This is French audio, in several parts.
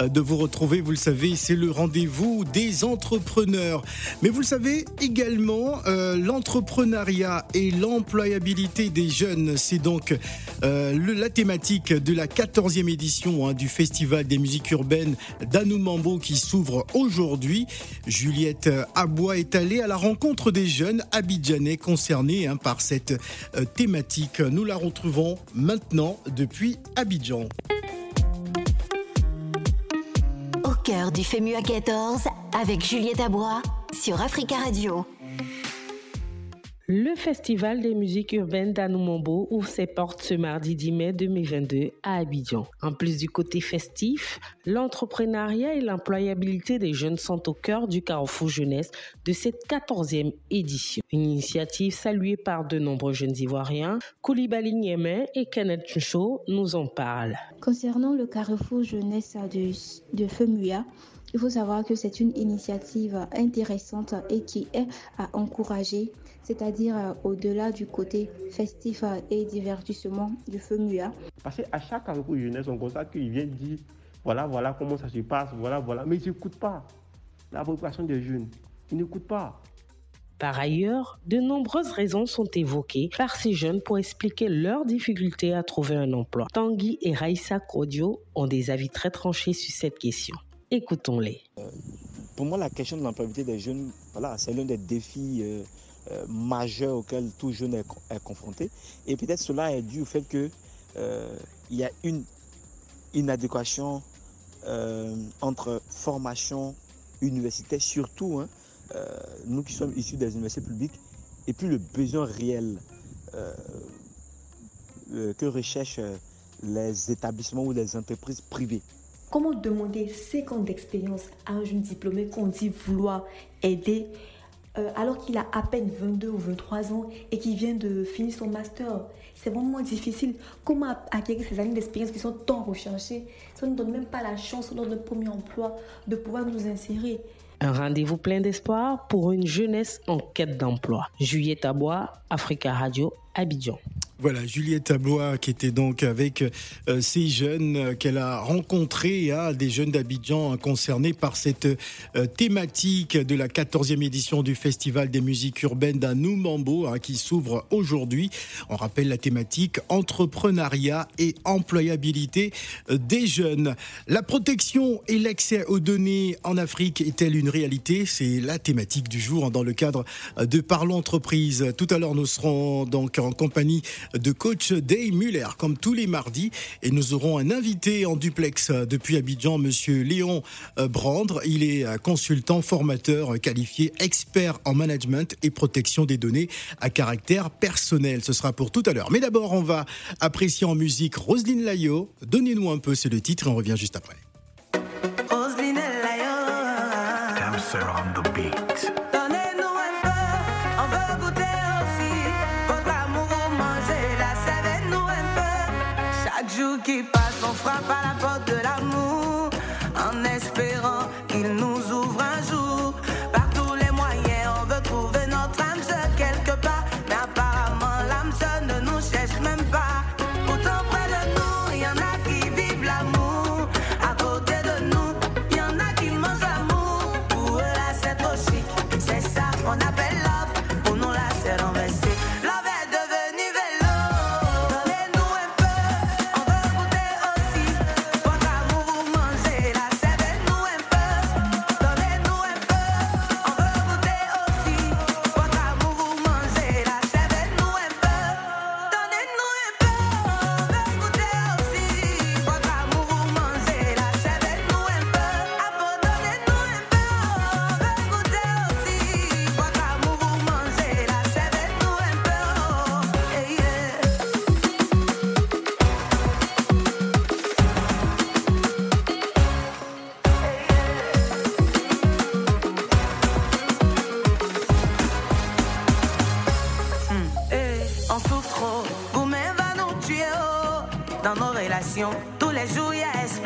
Euh, de vous retrouver. Vous le savez, c'est le rendez-vous des entrepreneurs. Mais vous le savez également, euh, l'entrepreneuriat et l'employabilité des jeunes, c'est donc euh, la thématique de la 14e édition hein, du Festival des musiques urbaines d'Anoumambo qui s'ouvre aujourd'hui. Juliette Abois est allée à la rencontre des jeunes abidjanais concernés hein, par cette thématique. Nous la retrouvons maintenant depuis Abidjan. Cœur du FEMUA 14 avec Juliette Abois sur Africa Radio. Le Festival des musiques urbaines d'Anoumambo ouvre ses portes ce mardi 10 mai 2022 à Abidjan. En plus du côté festif, l'entrepreneuriat et l'employabilité des jeunes sont au cœur du carrefour jeunesse de cette 14e édition. Une initiative saluée par de nombreux jeunes Ivoiriens. Koulibaly Niémen et Kenneth Chou nous en parlent. Concernant le carrefour jeunesse de, de FEMUA, il faut savoir que c'est une initiative intéressante et qui est à encourager, c'est-à-dire euh, au-delà du côté festif euh, et divertissement du FEMUA. Parce qu'à chaque carrefour jeunesse, on constate qu'ils viennent dire voilà, voilà comment ça se passe, voilà, voilà. Mais ils n'écoutent pas la population des jeunes. Ils n'écoutent pas. Par ailleurs, de nombreuses raisons sont évoquées par ces jeunes pour expliquer leurs difficultés à trouver un emploi. Tanguy et Raïssa Kodio ont des avis très tranchés sur cette question. Écoutons-les. Euh, pour moi, la question de l'employabilité des jeunes, voilà, c'est l'un des défis euh, euh, majeurs auxquels tout jeune est, confronté. Et peut-être cela est dû au fait qu'il il y a une inadéquation entre formation universitaire, surtout hein, nous qui sommes issus des universités publiques, et puis le besoin réel que recherchent les établissements ou les entreprises privées. Comment demander 5 ans d'expérience à un jeune diplômé qu'on dit vouloir aider euh, alors qu'il a à peine 22 ou 23 ans et qu'il vient de finir son master C'est vraiment difficile. Comment acquérir ces années d'expérience qui sont tant recherchées Ça ne nous donne même pas la chance lors d'un premier emploi de pouvoir nous insérer. Un rendez-vous plein d'espoir pour une jeunesse en quête d'emploi. Juliette Abois, Africa Radio, Abidjan. Voilà, Juliette Tablois qui était donc avec euh, ces jeunes euh, qu'elle a rencontrés, hein, des jeunes d'Abidjan hein, concernés par cette euh, thématique de la 14e édition du Festival des musiques urbaines d'Anoumambo hein, qui s'ouvre aujourd'hui. On rappelle la thématique entrepreneuriat et employabilité des jeunes. La protection et l'accès aux données en Afrique est-elle une réalité? C'est la thématique du jour dans le cadre de Parlons Entreprise. Tout à l'heure, nous serons donc en compagnie de coach Day Muller, comme tous les mardis. Et nous aurons un invité en duplex depuis Abidjan, monsieur Léon euh, Brandre. Il est euh, consultant, formateur qualifié, expert en management et protection des données à caractère personnel. Ce sera pour tout à l'heure. Mais d'abord, on va apprécier en musique Roselyne Layo. Donnez-nous un peu, c'est le titre, et on revient juste après. Roselyne Layo. Qui passe, on frappe à la porte de l'amour les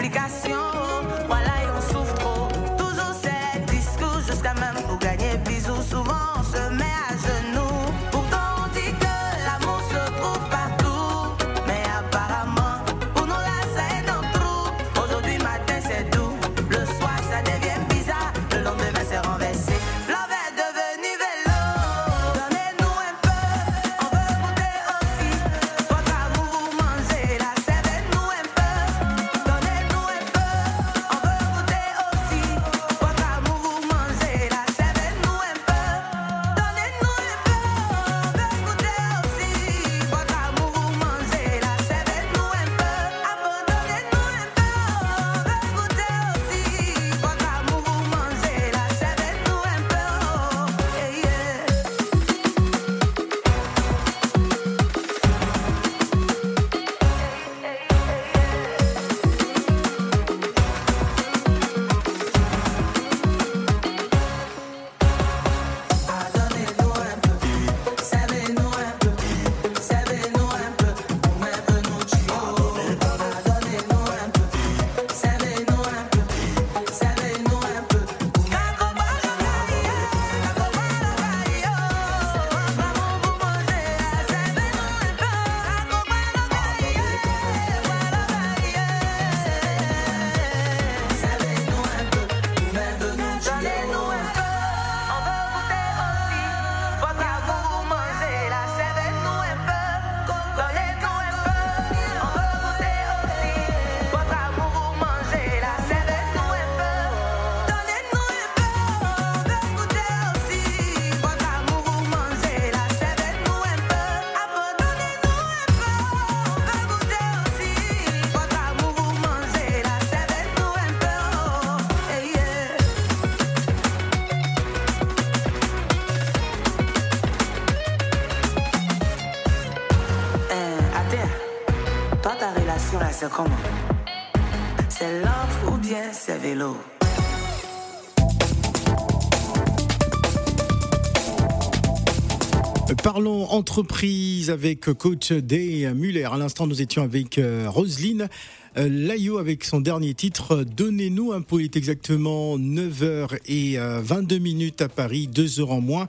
Parlons entreprise avec coach Day Muller. À l'instant, nous étions avec euh, Roselyne euh, Layo avec son dernier titre. Donnez-nous un est exactement 9h et 22 euh, minutes à Paris, 2 h en moins.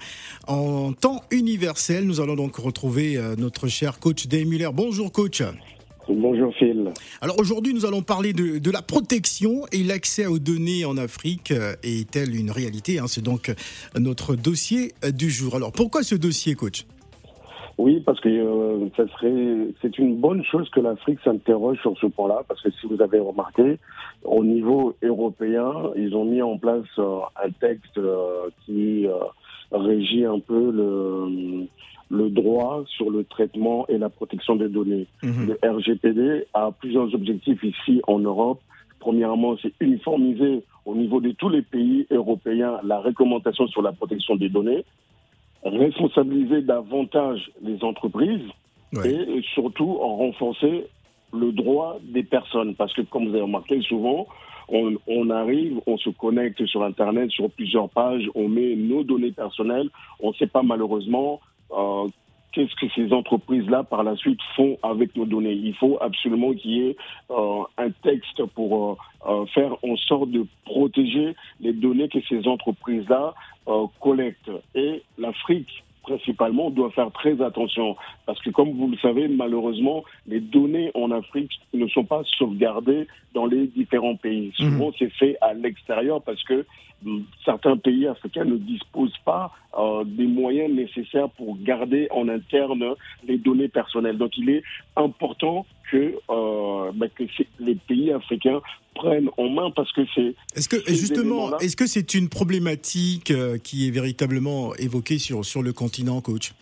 En temps universel, nous allons donc retrouver notre cher coach Day Muller. Bonjour coach. Bonjour Phil. Alors aujourd'hui, nous allons parler de, la protection et l'accès aux données en Afrique. Euh, est-elle une réalité hein C'est donc notre dossier du jour. Alors pourquoi ce dossier, coach? Oui, parce que euh, ça serait, c'est une bonne chose que l'Afrique s'interroge sur ce point-là, parce que si vous avez remarqué, au niveau européen, ils ont mis en place euh, un texte qui régit un peu le, le droit sur le traitement et la protection des données. Mhm. Le RGPD a plusieurs objectifs ici en Europe. Premièrement, c'est uniformiser au niveau de tous les pays européens la réglementation sur la protection des données, responsabiliser davantage les entreprises et surtout en renforcer le droit des personnes. Parce que comme vous avez remarqué, souvent, on, on, arrive, on se connecte sur Internet, sur plusieurs pages, on met nos données personnelles, on ne sait pas malheureusement euh, qu'est-ce que ces entreprises-là, par la suite, font avec nos données? Il faut absolument qu'il y ait euh, un texte pour euh, faire en sorte de protéger les données que ces entreprises-là collectent. Et l'Afrique principalement, doit faire très attention. Parce que comme vous le savez, malheureusement, les données en Afrique ne sont pas sauvegardées dans les différents pays. Mhm. Souvent, c'est fait à l'extérieur parce que certains pays africains ne disposent pas euh, des moyens nécessaires pour garder en interne les données personnelles. Donc, il est important que, euh, bah, que les pays africains prennent en main parce que c'est. Est-ce que justement, est-ce que c'est une problématique euh, qui est véritablement évoquée sur sur le continent, coach?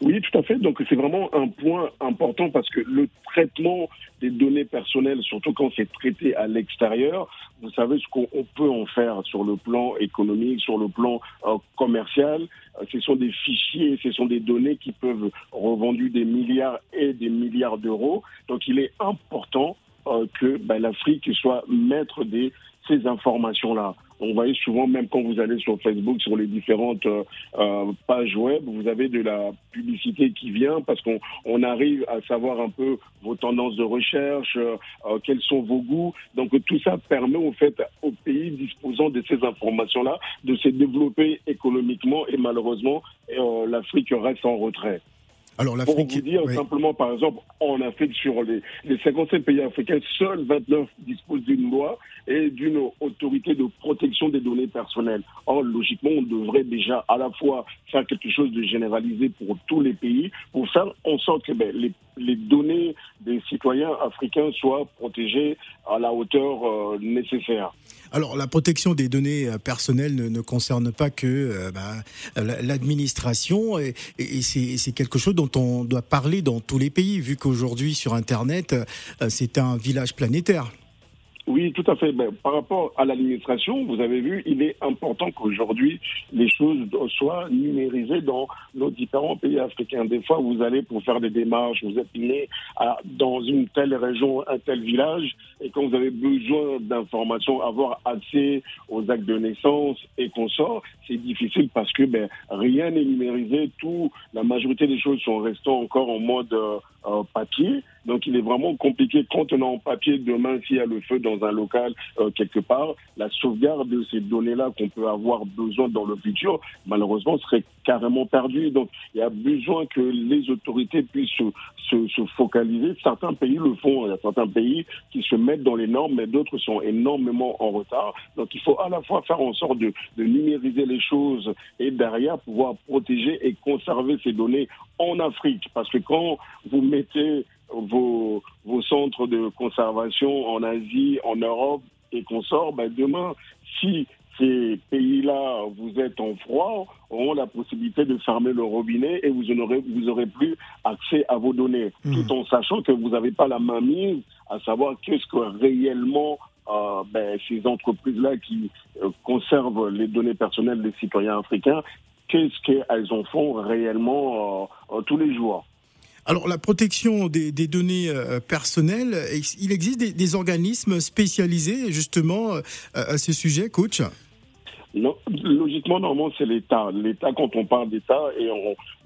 Oui, tout à fait. Donc c'est vraiment un point important parce que le traitement des données personnelles, surtout quand c'est traité à l'extérieur, vous savez ce qu'on peut en faire sur le plan économique, sur le plan euh, commercial. Euh, ce sont des fichiers, ce sont des données qui peuvent revendues des milliards et des milliards d'euros. Donc il est important euh, que ben, l'Afrique soit maître de ces informations-là. On voit souvent, même quand vous allez sur Facebook, sur les différentes euh, euh, pages web, vous avez de la publicité qui vient parce qu'on on arrive à savoir un peu vos tendances de recherche, quels sont vos goûts. Donc tout ça permet au fait aux pays disposant de ces informations-là de se développer économiquement et malheureusement l'Afrique reste en retrait. Alors Pour vous dire simplement, par exemple, en Afrique, sur les, les 55 pays africains, seuls 29 disposent d'une loi et d'une autorité de protection des données personnelles. Or, logiquement, on devrait déjà à la fois faire quelque chose de généralisé pour tous les pays, pour faire en sorte que ben, les, les, données des citoyens africains soient protégées à la hauteur euh, nécessaire. Alors, la protection des données euh, personnelles ne, ne concerne pas que euh, bah, l'administration et, et c'est quelque chose dont on doit parler dans tous les pays, vu qu'aujourd'hui, sur Internet, c'est un village planétaire. Oui, tout à fait. Ben, par rapport à l'administration, vous avez vu, il est important qu'aujourd'hui les choses soient numérisées dans nos différents pays africains. Des fois, vous allez pour faire des démarches, vous êtes né dans une telle région, un tel village, et quand vous avez besoin d'informations, avoir accès aux actes de naissance et consorts, c'est difficile parce que ben, rien n'est numérisé. Tout, la majorité des choses sont restées encore en mode euh, papier. Donc il est vraiment compliqué quand on en papier demain s'il y a le feu dans un local euh, quelque part, la sauvegarde de ces données-là qu'on peut avoir besoin dans le futur, malheureusement serait carrément perdue. Donc il y a besoin que les autorités puissent se, se, focaliser. Certains pays le font, il y a certains pays qui se mettent dans les normes, mais d'autres sont énormément en retard. Donc il faut à la fois faire en sorte de, de numériser les choses et derrière pouvoir protéger et conserver ces données en Afrique. Parce que quand vous mettez vos, vos centres de conservation en Asie, en Europe et qu'on sort, ben demain, si ces pays-là, vous êtes en froid, auront la possibilité de fermer le robinet et vous n'aurez vous aurez plus accès à vos données, mmh. tout en sachant que vous n'avez pas la main mise à savoir qu'est-ce que réellement euh, ben, ces entreprises-là qui euh, conservent les données personnelles des citoyens africains, qu'est-ce qu'elles en font réellement euh, tous les jours. Alors la protection des, données personnelles, il existe des, organismes spécialisés justement à ce sujet, coach? Logiquement, normalement, c'est l'État. L'État, quand on parle d'État, et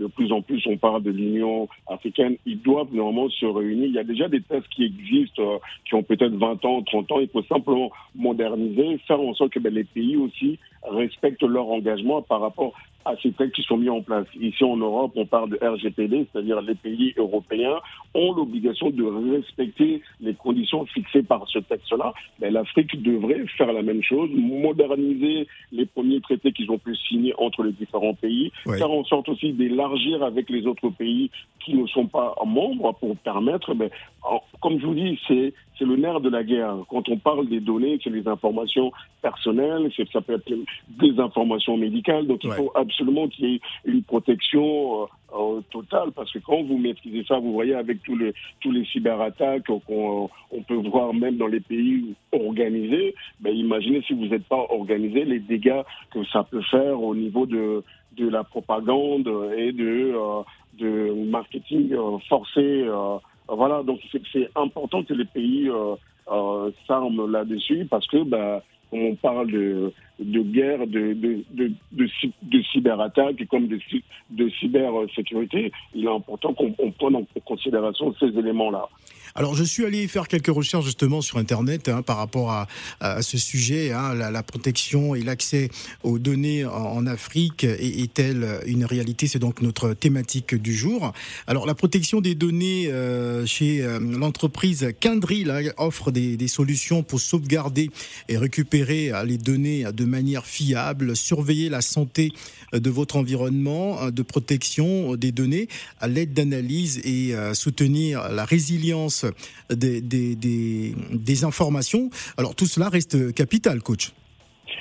de plus en plus on parle de l'Union africaine, ils doivent normalement se réunir. Il y a déjà des tests qui existent, euh, qui ont peut-être 20 ans, 30 ans. Il faut simplement moderniser, faire en sorte que ben, les pays aussi respectent leur engagement par rapport à ces textes qui sont mis en place. Ici en Europe, on parle de RGPD, c'est-à-dire les pays européens ont l'obligation de respecter les conditions fixées par ce texte-là. Mais l'Afrique devrait faire la même chose, moderniser les premiers traités qu'ils ont pu signer entre les différents pays, faire en sorte aussi d'élargir avec les autres pays qui ne sont pas membres pour permettre, mais, comme je vous dis, c'est c'est le nerf de la guerre. Quand on parle des données, c'est les informations personnelles, ça peut être des informations médicales. Donc il faut absolument qu'il y ait une protection euh, euh, totale, parce que quand vous maîtrisez ça, vous voyez avec tous les tous les cyberattaques qu'on on peut voir même dans les pays organisés. Ben imaginez si vous n'êtes pas organisé, les dégâts que ça peut faire au niveau de de la propagande et de euh, de marketing forcé. Voilà, donc c'est important que les pays s'arment là-dessus parce que, bah, on parle de, guerre, de, de, de, de, de cyberattaque et comme de, de cybersécurité, il est important qu'on prenne en considération ces éléments-là. Alors, je suis allé faire quelques recherches justement sur Internet hein, par rapport à, ce sujet. Hein, la, protection et l'accès aux données en, Afrique est-elle une réalité? C'est donc notre thématique du jour. Alors, la protection des données euh, chez euh, l'entreprise Kindrill offre des, des, solutions pour sauvegarder et récupérer euh, les données de manière fiable, surveiller la santé de votre environnement, de protection des données à l'aide d'analyses et soutenir la résilience des, des, informations. Alors tout cela reste capital, coach.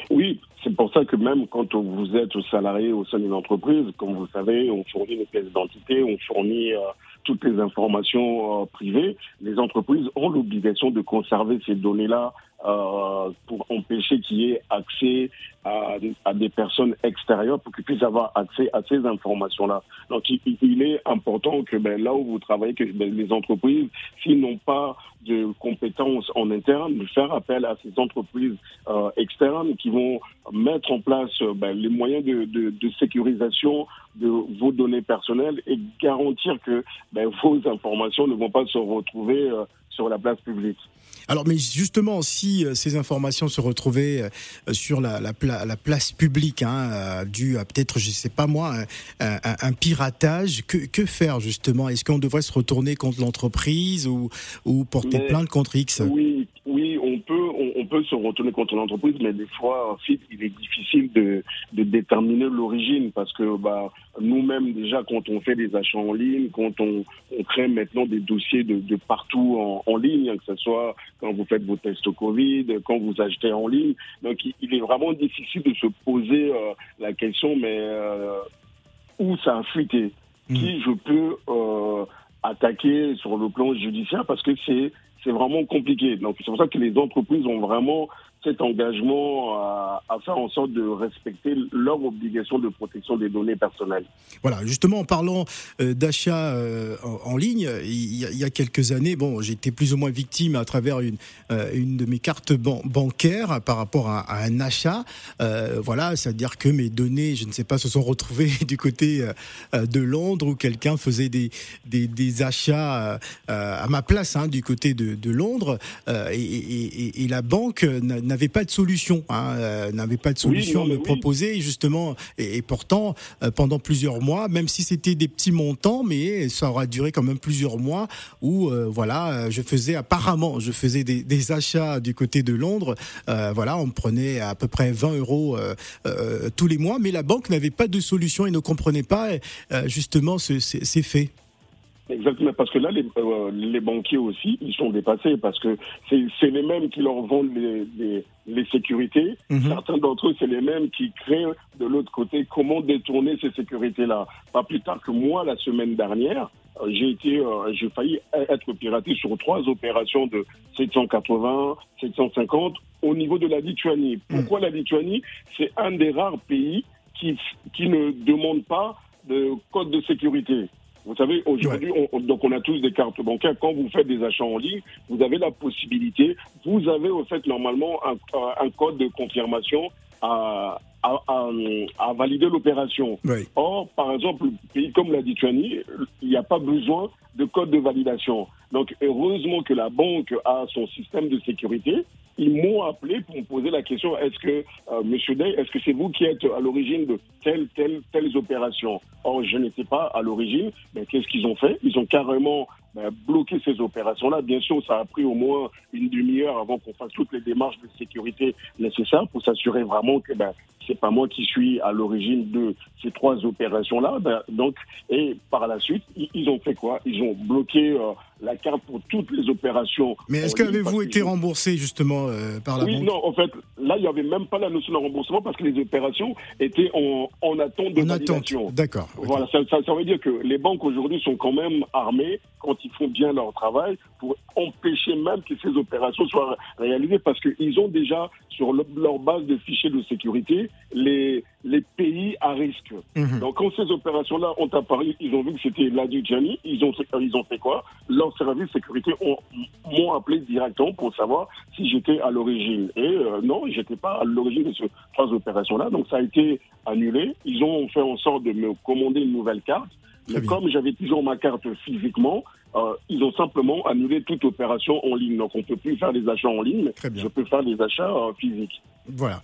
Oui, c'est pour ça que même quand vous êtes salarié au sein d'une entreprise, comme vous savez, on fournit une pièces d'identité, on fournit euh, toutes les informations euh, privées. Les entreprises ont l'obligation de conserver ces données-là euh, pour empêcher qu'il y ait accès à, des personnes extérieures pour qu'ils puissent avoir accès à ces informations-là. Donc il, est important que ben, là où vous travaillez, que ben, les entreprises, s'ils n'ont pas de compétences en interne, de faire appel à ces entreprises euh, externes qui vont mettre en place ben, les moyens de, sécurisation de vos données personnelles et garantir que ben, vos informations ne vont pas se retrouver euh, sur la place publique. Alors, mais justement, si euh, ces informations se retrouvaient euh, sur la, la, la place publique, hein, euh, dû à peut-être, je sais pas moi, un, un, piratage, que, que, faire justement? Est-ce qu'on devrait se retourner contre l'entreprise ou, ou porter plainte contre X? Oui, oui, on peut, on, peut se retourner contre l'entreprise, mais des fois, en fait, il est difficile de, de déterminer l'origine parce que bah, nous-mêmes, déjà, quand on fait des achats en ligne, quand on, on crée maintenant des dossiers de, de partout en, en ligne, que ce soit quand vous faites vos tests Covid, quand vous achetez en ligne. Donc, il, est vraiment difficile de se poser euh, la question, mais euh, où ça a fuité? Qui hmm. je peux euh, attaquer sur le plan judiciaire? Parce que c'est c'est vraiment compliqué. Donc c'est pour ça que les entreprises ont vraiment cet engagement à, faire en sorte de respecter leur obligation de protection des données personnelles. Voilà, justement en parlant euh, d'achat euh, en, ligne, il y, a, quelques années, bon, j'étais plus ou moins victime à travers une, euh, une de mes cartes bancaires par rapport à, un achat. voilà, c'est-à-dire que mes données, je ne sais pas, se sont retrouvées du côté de Londres où quelqu'un faisait des, des, achats à ma place hein, du côté de, Londres et, la banque n'a n'avait pas de solution, hein, euh, n'avait pas de solution à me proposer justement. Et, pourtant, euh, pendant plusieurs mois, même si c'était des petits montants, mais ça aura duré quand même plusieurs mois où euh, voilà, je faisais apparemment, je faisais des, achats du côté de Londres. voilà, on me prenait à peu près 20 euros tous les mois, mais la banque n'avait pas de solution et ne comprenait pas justement ces faits. Exactement, parce que là, les, euh, les, banquiers aussi, ils sont dépassés, parce que c'est les mêmes qui leur vendent les, les, les sécurités. Mhm. Certains d'entre eux, c'est les mêmes qui créent de l'autre côté comment détourner ces sécurités-là? Pas plus tard que moi, la semaine dernière, euh, j'ai été, euh, j'ai failli être piraté sur trois opérations de 780, 750 au niveau de la Lituanie. Mhm. Pourquoi la Lituanie? C'est un des rares pays qui, qui ne demande pas de code de sécurité. Vous savez, aujourd'hui, on, donc on a tous des cartes bancaires. Quand vous faites des achats en ligne, vous avez la possibilité, vous avez au fait normalement un, un code de confirmation à, à, valider l'opération. Or, par exemple, pays comme la Lituanie, il n'y a pas besoin de code de validation. Donc, heureusement que la banque a son système de sécurité. Ils m'ont appelé pour me poser la question est-ce que, euh, Monsieur Day, est-ce que c'est vous qui êtes à l'origine de telle, telle, telles opérations? Or, je n'étais pas à l'origine. Mais qu'est-ce qu'ils ont fait? Ils ont carrément ben, bloquer ces opérations-là. Bien sûr, ça a pris au moins une demi-heure avant qu'on fasse toutes les démarches de sécurité nécessaires pour s'assurer vraiment que ben, c'est pas moi qui suis à l'origine de ces trois opérations-là. Ben, donc, et par la suite, ils ont fait quoi? Ils ont bloqué euh, la carte pour toutes les opérations. Mais est-ce qu'avez-vous été remboursé justement euh, par la oui, banque Oui, non, en fait, là, il n'y avait même pas la notion de remboursement parce que les opérations étaient en, en attente de en validation. D'accord. Voilà, ça, ça, veut dire que les banques aujourd'hui sont quand même armées quand ils font bien leur travail pour empêcher même que ces opérations soient réalisées parce qu'ils ont déjà sur leur base de fichiers de sécurité les, les pays à risque. Mhm. Donc quand ces opérations-là ont apparu, ils ont vu que c'était l'Adjani, ils ont, ils ont fait quoi? Leurs services de sécurité m'ont appelé directement pour savoir si j'étais à l'origine. Et euh, non, j'étais pas à l'origine de ces trois opérations-là, donc ça a été annulé. Ils ont fait en sorte de me commander une nouvelle carte. Mais comme j'avais toujours ma carte physiquement, euh, ils ont simplement annulé toute opération en ligne. Donc on ne peut plus faire des achats en ligne, mais je peux faire des achats euh, physiques. Voilà.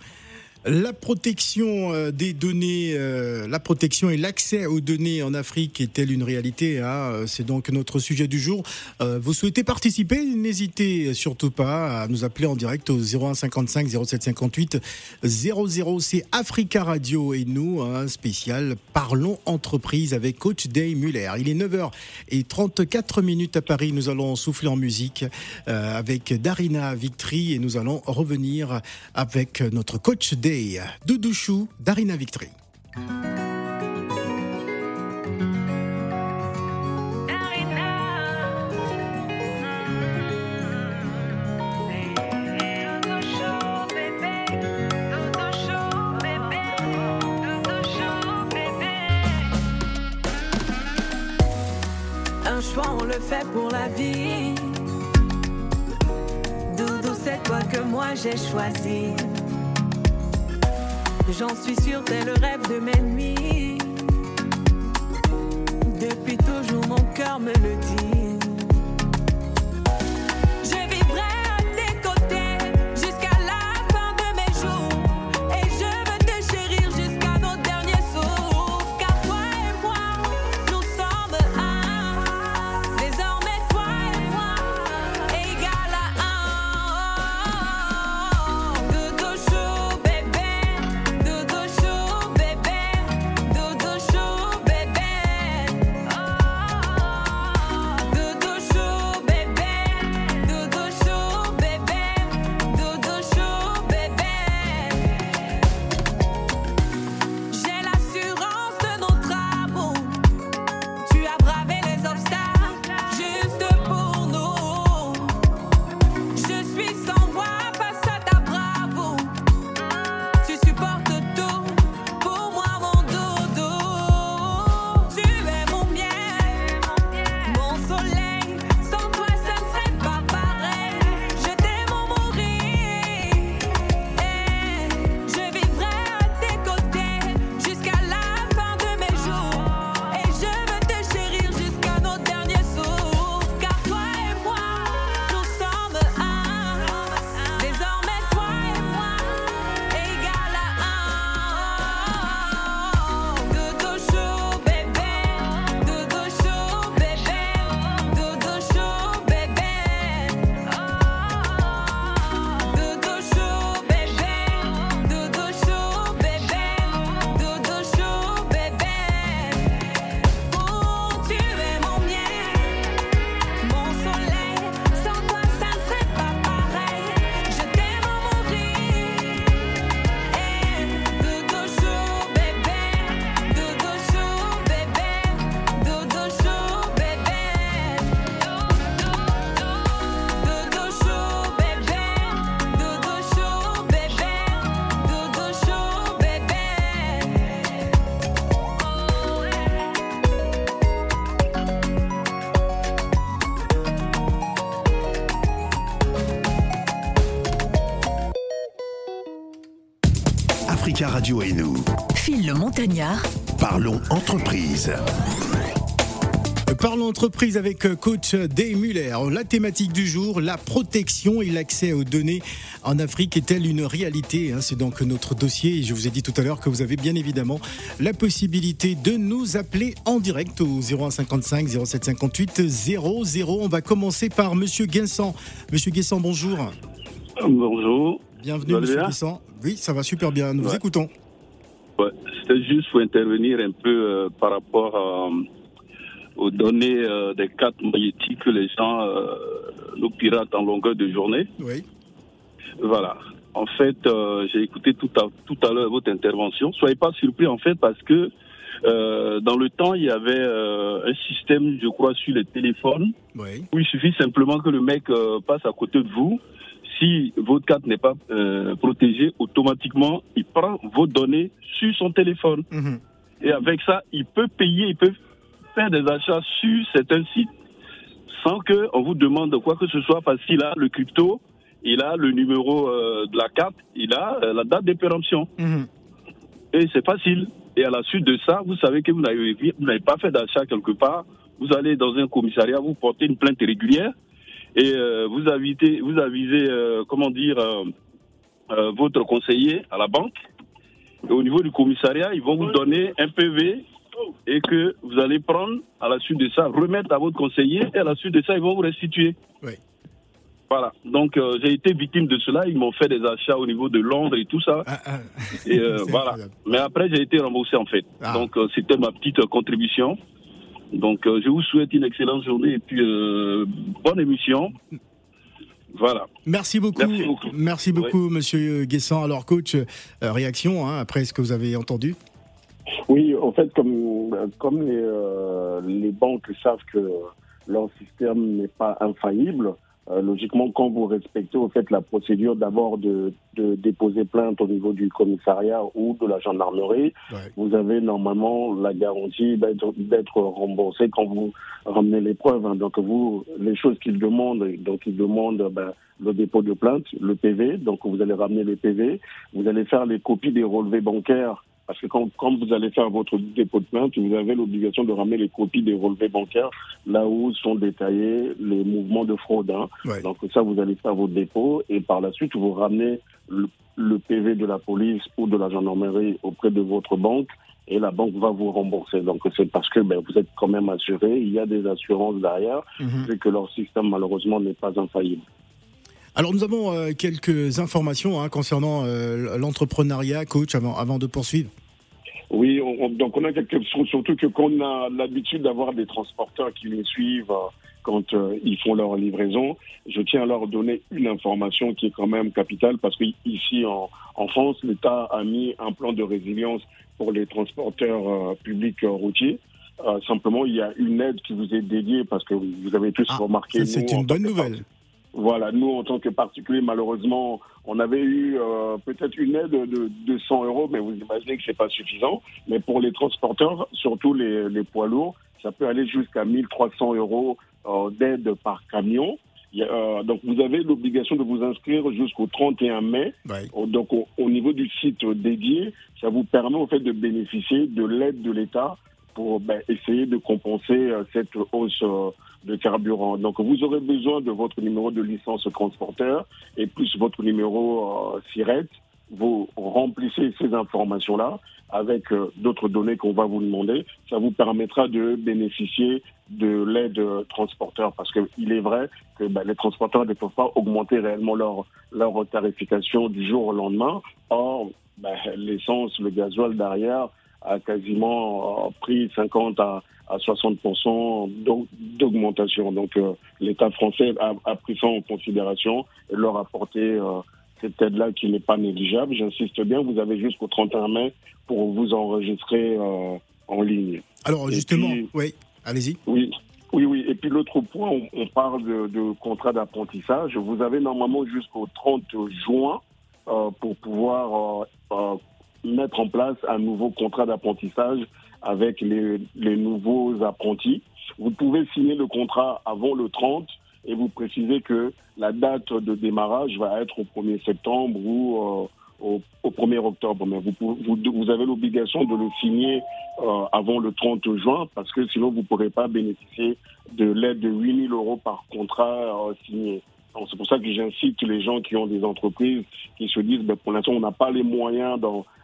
La protection euh, des données, euh, la protection et l'accès aux données en Afrique est-elle une réalité hein C'est donc notre sujet du jour. Euh, vous souhaitez participer N'hésitez surtout pas à nous appeler en direct au 0155 0758 00. C'est Africa Radio et nous, un spécial Parlons entreprise avec Coach Day Muller. Il est 9h34 minutes à Paris. Nous allons souffler en musique avec Darina Victry et nous allons revenir avec notre coach Day Doudouchou, Darina Victory. Un choix, on le fait pour la vie. Doudou, c'est toi que moi j'ai choisi. J'en suis sûre, t'es le rêve de mes nuits. Depuis toujours, mon cœur me le dit. Radio et nous. Phil le Montagnard. Parlons entreprise. Parlons entreprise avec euh, coach Day Muller. La thématique du jour, la protection et l'accès aux données en Afrique est-elle une réalité hein? C'est donc notre dossier et je vous ai dit tout à l'heure que vous avez bien évidemment la possibilité de nous appeler en direct au 0155 0758 00. On va commencer par Monsieur Guinsan. Monsieur Guinsan, bonjour. Bonjour. Bienvenue Monsieur Guinsan. Oui, ça va super bien. Nous vous écoutons. Ouais, C'était juste pour intervenir un peu euh, par rapport à aux données euh, des cartes magnétiques que les gens euh, nous piratent en longueur de journée. Oui. Voilà. En fait, euh, j'ai écouté tout à, tout à l'heure votre intervention. Soyez pas surpris en fait parce que dans le temps, il y avait un système, je crois, sur les téléphones oui. où il suffit simplement que le mec passe à côté de vous. Si votre carte n'est pas protégée, automatiquement, il prend vos données sur son téléphone. Mhm. Et avec ça, il peut payer, il peut faire des achats sur certains sites sans que on vous demande quoi que ce soit parce qu'il a le crypto, il a le numéro euh, de la carte, il a euh, la date de péremption. Mhm. Et c'est facile. Et à la suite de ça, vous savez que vous n'avez pas fait d'achat quelque part. Vous allez dans un commissariat, vous portez une plainte régulière et euh, vous avisez, vous avisez euh, comment dire, euh, votre conseiller à la banque. Et au niveau du commissariat, ils vont vous donner un PV et que vous allez prendre à la suite de ça, remettre à votre conseiller et à la suite de ça, ils vont vous restituer. Oui. Voilà. Donc j'ai été victime de cela. Ils m'ont fait des achats au niveau de Londres et tout ça. Ah, ah. Et voilà. incroyable. Mais après j'ai été remboursé en fait. Ah. Donc c'était ma petite contribution. Donc euh, je vous souhaite une excellente journée et puis euh, bonne émission. Voilà. Merci beaucoup. Merci beaucoup. Merci beaucoup, Monsieur Guessant. Alors, coach, euh, réaction hein, après ce que vous avez entendu? Oui, en fait, comme, comme les, euh, les banques savent que leur système n'est pas infaillible, euh, logiquement, quand vous respectez au fait la procédure d'abord de, de déposer plainte au niveau du commissariat ou de la gendarmerie, Ouais. vous avez normalement la garantie d'être remboursé quand vous ramenez les preuves. hein. Donc vous, les choses qu'ils demandent, donc ils demandent ben, le dépôt de plainte, le PV. Donc vous allez ramener les PV, vous allez faire les copies des relevés bancaires. Parce que quand, quand vous allez faire votre dépôt de plainte, vous avez l'obligation de ramener les copies des relevés bancaires là où sont détaillés les mouvements de fraude. hein. Ouais. Donc ça, vous allez faire votre dépôt et par la suite, vous ramenez le, le PV de la police ou de la gendarmerie auprès de votre banque et la banque va vous rembourser. Donc c'est parce que ben, vous êtes quand même assuré, il y a des assurances derrière, Mhm. vu que leur système malheureusement n'est pas infaillible. Alors, nous avons euh, quelques informations hein, concernant euh, l'entrepreneuriat, coach, avant, avant de poursuivre. Oui, on- on- donc on a quelques surtout que qu'on a l'habitude d'avoir des transporteurs qui nous suivent euh, quand euh, ils font leur livraison. Je tiens à leur donner une information qui est quand même capitale parce que ici en, en France, l'État a mis un plan de résilience pour les transporteurs publics routiers. Simplement, il y a une aide qui vous est dédiée parce que vous avez tous Ah, remarqué. c'est une bonne nouvelle. Voilà, nous, en tant que particuliers, malheureusement, on avait eu euh, peut-être une aide de, de 100 euros, mais vous imaginez que c'est pas suffisant. Mais pour les transporteurs, surtout les, les poids lourds, ça peut aller jusqu'à 1300 euros euh, d'aide par camion. Euh, donc, vous avez l'obligation de vous inscrire jusqu'au 31 mai. Ouais. Donc, au, au niveau du site dédié, ça vous permet au fait de bénéficier de l'aide de l'État pour ben, essayer de compenser euh, cette hausse euh, de carburant. Donc, vous aurez besoin de votre numéro de licence transporteur et plus votre numéro euh, SIRET. Vous remplissez ces informations-là avec d'autres données qu'on va vous demander. Ça vous permettra de bénéficier de l'aide transporteur parce qu'il est vrai que ben, les transporteurs ne peuvent pas augmenter réellement leur, leur tarification du jour au lendemain. Or, ben, l'essence, le gasoil derrière a quasiment euh, pris 50 à, à 60% d'aug- d'augmentation. Donc euh, l'État français a, a pris ça en considération et leur a apporté euh, cette aide-là qui n'est pas négligeable. J'insiste bien, vous avez jusqu'au 31 mai pour vous enregistrer euh, en ligne. Alors, justement, puis- oui, allez-y. Oui, oui, oui. Et puis l'autre point, on, on parle de, de contrat d'apprentissage. Vous avez normalement jusqu'au 30 juin pour pouvoir mettre en place un nouveau contrat d'apprentissage avec les, nouveaux apprentis. Vous pouvez signer le contrat avant le 30 et vous précisez que la date de démarrage va être au 1er septembre ou euh, au, 1er octobre, mais vous, avez l'obligation de le signer euh, avant le 30 juin parce que sinon vous ne pourrez pas bénéficier de l'aide de 8 000 euros par contrat euh, signé. C'est pour ça que j'incite les gens qui ont des entreprises qui se disent ben, pour l'instant on n'a pas les moyens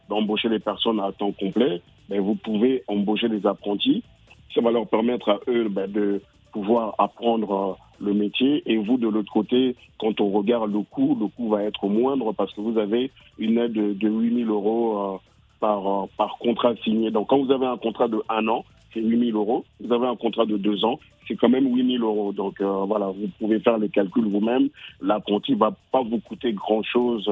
d'embaucher des personnes à temps complet, ben, vous pouvez embaucher des apprentis. Ça va leur permettre à eux ben, de pouvoir apprendre euh, le métier. Et vous, de l'autre côté, quand on regarde le coût, le coût va être moindre parce que vous avez une aide de, de 8 000 euros euh, par, euh, par contrat signé. Donc quand vous avez un contrat de un an, c'est 8 000 euros. Vous avez un contrat de deux ans, c'est quand même 8 000 euros. Donc voilà, vous pouvez faire les calculs vous-même. L'apprenti va pas vous coûter grand-chose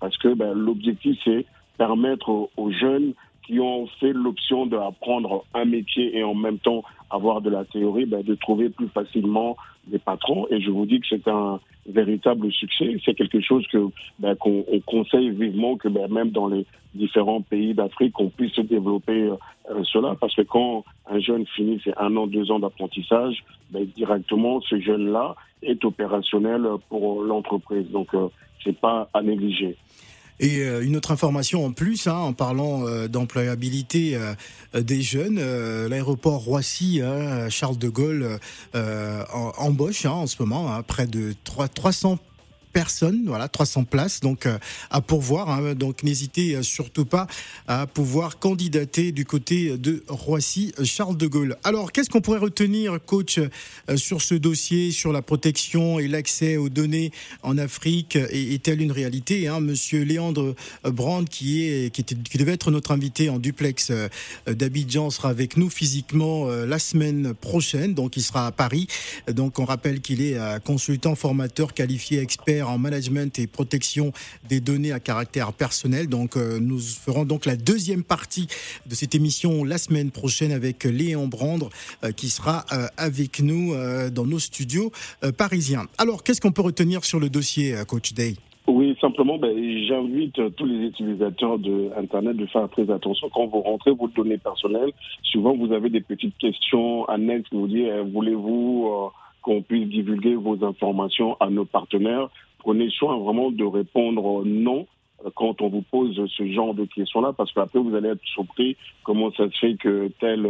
parce que ben, l'objectif, c'est permettre aux jeunes qui ont fait l'option d'apprendre un métier et en même temps avoir de la théorie, ben, de trouver plus facilement des patrons. Et je vous dis que c'est un véritable succès. C'est quelque chose que ben, qu'on conseille vivement que ben, même dans les différents pays d'Afrique, on puisse développer euh, cela. Parce que quand un jeune finit ses un an, deux ans d'apprentissage, directement, ce jeune-là est opérationnel pour l'entreprise. Donc, euh, c'est pas à négliger. Et euh, une autre information en plus, hein, en parlant euh, d'employabilité euh, des jeunes, l'aéroport Roissy, hein, Charles de Gaulle, embauche hein, en ce moment près de 3, 300 personnes, voilà, 300 places, donc euh, à pourvoir. Hein. donc n'hésitez euh, surtout pas à pouvoir candidater du côté de Roissy, Charles de Gaulle. Alors, qu'est-ce qu'on pourrait retenir, coach, euh, sur ce dossier, sur la protection et l'accès aux données en Afrique? Est-elle une réalité hein? Monsieur Léandre Brand, qui est qui, devait être notre invité en duplex d'Abidjan, sera avec nous physiquement la semaine prochaine. Donc, il sera à Paris. Donc, on rappelle qu'il est consultant, formateur, qualifié, expert en management et protection des données à caractère personnel. Donc, euh, nous ferons donc la deuxième partie de cette émission la semaine prochaine avec Léon Brandre euh, qui sera euh, avec nous dans nos studios parisiens. Alors, qu'est-ce qu'on peut retenir sur le dossier, Coach Day? Oui, simplement, ben, j'invite tous les utilisateurs de Internet de faire très attention. Quand vous rentrez vos données personnelles, souvent vous avez des petites questions annexes. Vous dites, voulez-vous qu'on puisse divulguer vos informations à nos partenaires? Prenez soin vraiment de répondre non quand on vous pose ce genre de questions-là, parce qu'après vous allez être surpris comment ça se fait que telle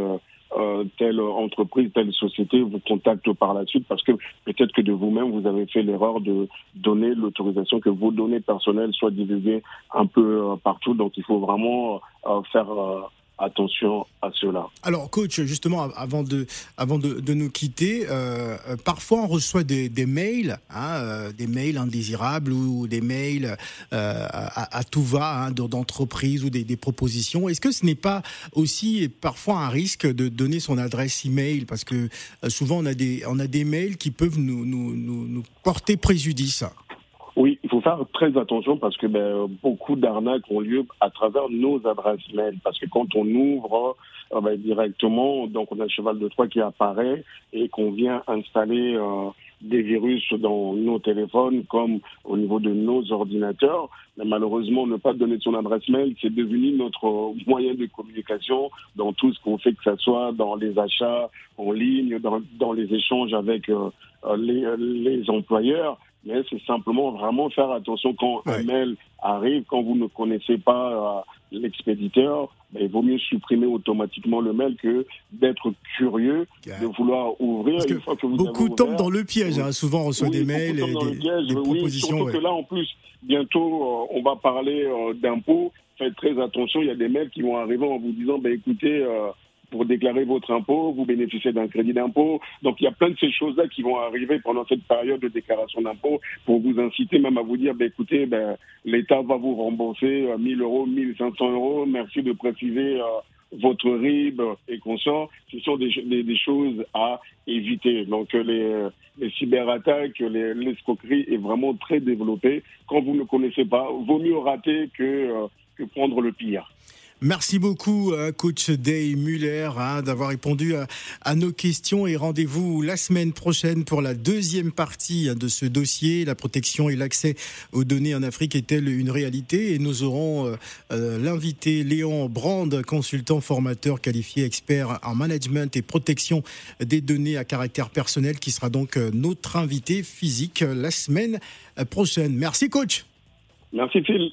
euh, telle entreprise, telle société vous contacte par la suite, parce que peut-être que de vous-même vous avez fait l'erreur de donner l'autorisation que vos données personnelles soient divulguées un peu euh, partout. Donc il faut vraiment euh, faire attention à cela. Alors, coach, justement, avant de, avant de, de nous quitter, euh, euh parfois on reçoit des, des mails, hein, euh, des mails indésirables ou des mails euh, à, à, tout va hein, d'entreprises ou des, des propositions. Est-ce que ce n'est pas aussi parfois un risque de donner son adresse email? Parce que euh, souvent on a des, on a des mails qui peuvent nous, nous, nous, nous porter préjudice. Faire très attention parce que ben, beaucoup d'arnaques ont lieu à travers nos adresses mail. Parce que quand on ouvre ben, directement, donc on a le cheval de Troie qui apparaît et qu'on vient installer euh, des virus dans nos téléphones comme au niveau de nos ordinateurs. Mais malheureusement, ne pas donner son adresse mail, c'est devenu notre moyen de communication dans tout ce qu'on fait, que ce soit dans les achats en ligne, dans, dans les échanges avec euh, les, les employeurs mais c'est simplement vraiment faire attention quand un mail arrive, quand vous ne connaissez pas euh, l'expéditeur, ben, il vaut mieux supprimer automatiquement le mail que d'être curieux, de vouloir ouvrir. Une fois que vous beaucoup tombent dans le piège, hein. souvent on reçoit des mails et des, piège, des propositions. Surtout que là, en plus, bientôt, euh, on va parler euh, d'impôts. Faites très attention, il y a des mails qui vont arriver en vous disant, ben, écoutez, pour déclarer votre impôt, vous bénéficiez d'un crédit d'impôt. Donc il y a plein de ces choses-là qui vont arriver pendant cette période de déclaration d'impôt pour vous inciter même à vous dire, ben, écoutez, ben, l'État va vous rembourser 1000 euh, euros, 1500 euros, merci de préciser euh, votre RIB et consort. Ce sont des, choses à éviter. Donc les, les cyberattaques, l'escroquerie est vraiment très développée. Quand vous ne connaissez pas, vaut mieux rater que, euh, que prendre le pire. Merci beaucoup, euh, coach Day Muller, hein, d'avoir répondu à, nos questions et rendez-vous la semaine prochaine pour la deuxième partie hein, de ce dossier. La protection et l'accès aux données en Afrique est-elle une réalité? Et nous aurons euh, euh, l'invité Léon Brand, consultant formateur qualifié expert en management et protection des données à caractère personnel, qui sera donc notre invité physique la semaine prochaine. Merci, coach. Merci, Phil.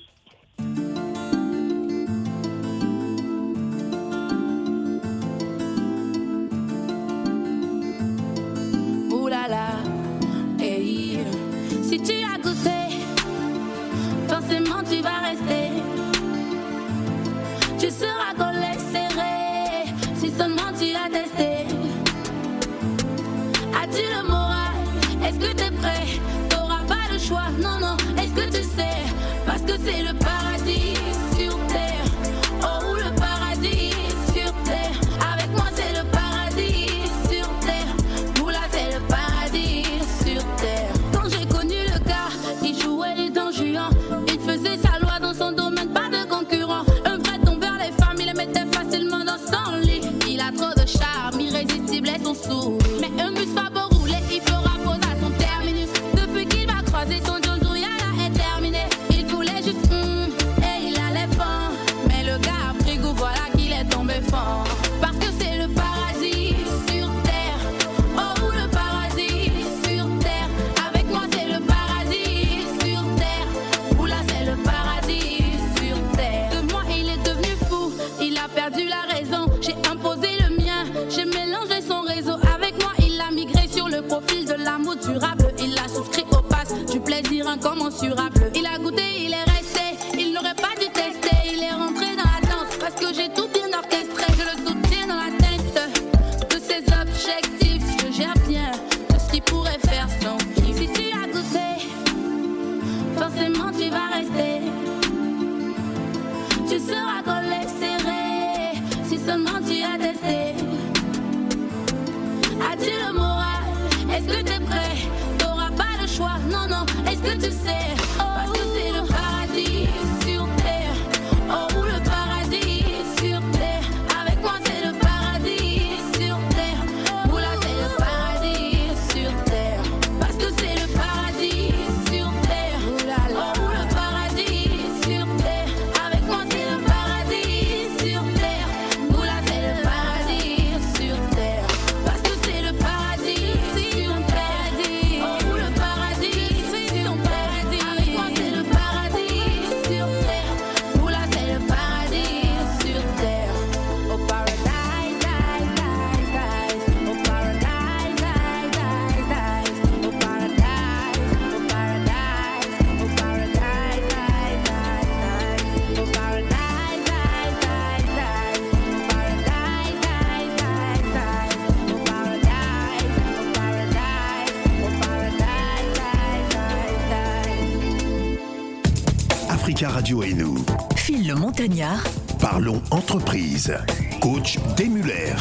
Montagnard. Parlons entreprise. Coach Demuller.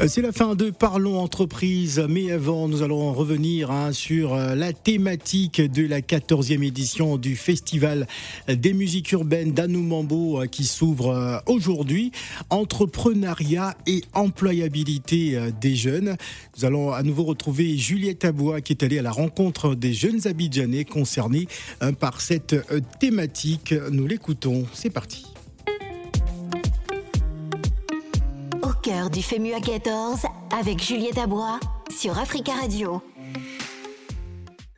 Euh, c'est la fin de Parlons Entreprise, mais avant, nous allons revenir hein, sur euh, la thématique de la 14e édition du Festival des musiques urbaines d'Anoumambo euh, qui s'ouvre aujourd'hui. Entrepreneuriat et employabilité des jeunes. Nous allons à nouveau retrouver Juliette Abois qui est allée à la rencontre des jeunes Abidjanais concernés par cette thématique. Nous l'écoutons, c'est parti. Cœur du FEMUA 14 avec Juliette Abois sur Africa Radio.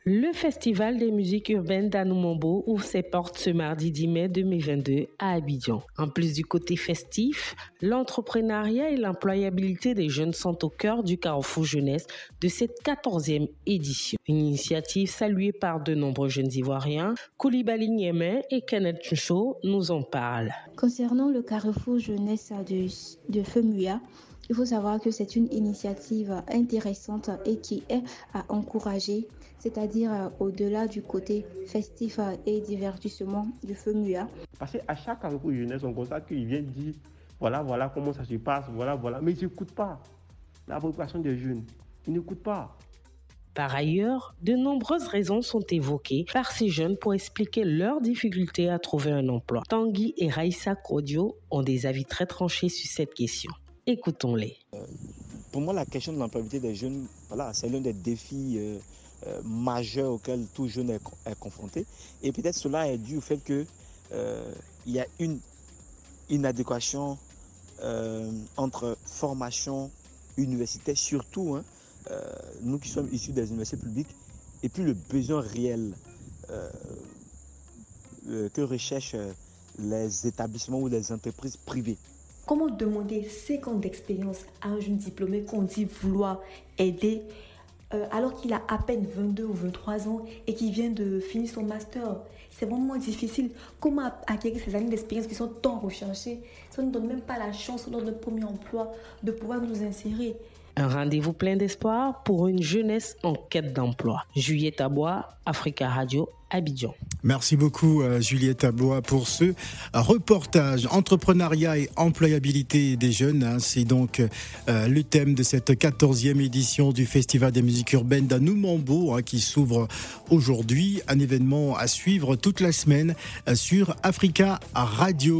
Le Festival des musiques urbaines d'Anoumambo ouvre ses portes ce mardi 10 mai 2022 à Abidjan. En plus du côté festif, l'entrepreneuriat et l'employabilité des jeunes sont au cœur du carrefour jeunesse de cette 14e édition. Une initiative saluée par de nombreux jeunes Ivoiriens. Koulibaly Niémen et Kenneth Chou nous en parlent. Concernant le carrefour jeunesse de, de il faut savoir que c'est une initiative intéressante et qui est à encourager c'est-à-dire euh, au-delà du côté festif euh, et divertissement du FEMUA. Parce qu'à chaque carrefour jeunesse, on constate qu'ils viennent dire voilà, voilà comment ça se passe, voilà, voilà. Mais ils n'écoutent pas la population des jeunes. Ils n'écoutent pas. Par ailleurs, de nombreuses raisons sont évoquées par ces jeunes pour expliquer leurs difficultés à trouver un emploi. Tanguy et Raïssa Kodio ont des avis très tranchés sur cette question. Écoutons-les. Euh, pour moi, la question de l'employabilité des jeunes, voilà, c'est l'un des défis euh, majeur auquel tout jeune est, confronté. Et peut-être cela est dû au fait qu'il euh, y a une inadéquation euh, entre formation universitaire, surtout hein, nous qui sommes issus des universités publiques, et puis le besoin réel que recherchent les établissements ou les entreprises privées. Comment demander 5 ans d'expérience à un jeune diplômé qu'on dit vouloir aider euh, alors qu'il a à peine 22 ou 23 ans et qu'il vient de finir son master C'est vraiment difficile. Comment acquérir ces années d'expérience qui sont tant recherchées Ça ne donne même pas la chance dans notre premier emploi de pouvoir nous insérer. Un rendez-vous plein d'espoir pour une jeunesse en quête d'emploi. Juliette Abois, Africa Radio, Abidjan. Merci beaucoup euh, Juliette Abois pour ce reportage entrepreneuriat et employabilité des jeunes. Hein. C'est donc euh, le thème de cette 14e édition du Festival des musiques urbaines d'Anoumambo hein, qui s'ouvre aujourd'hui. Un événement à suivre toute la semaine euh, sur Africa Radio.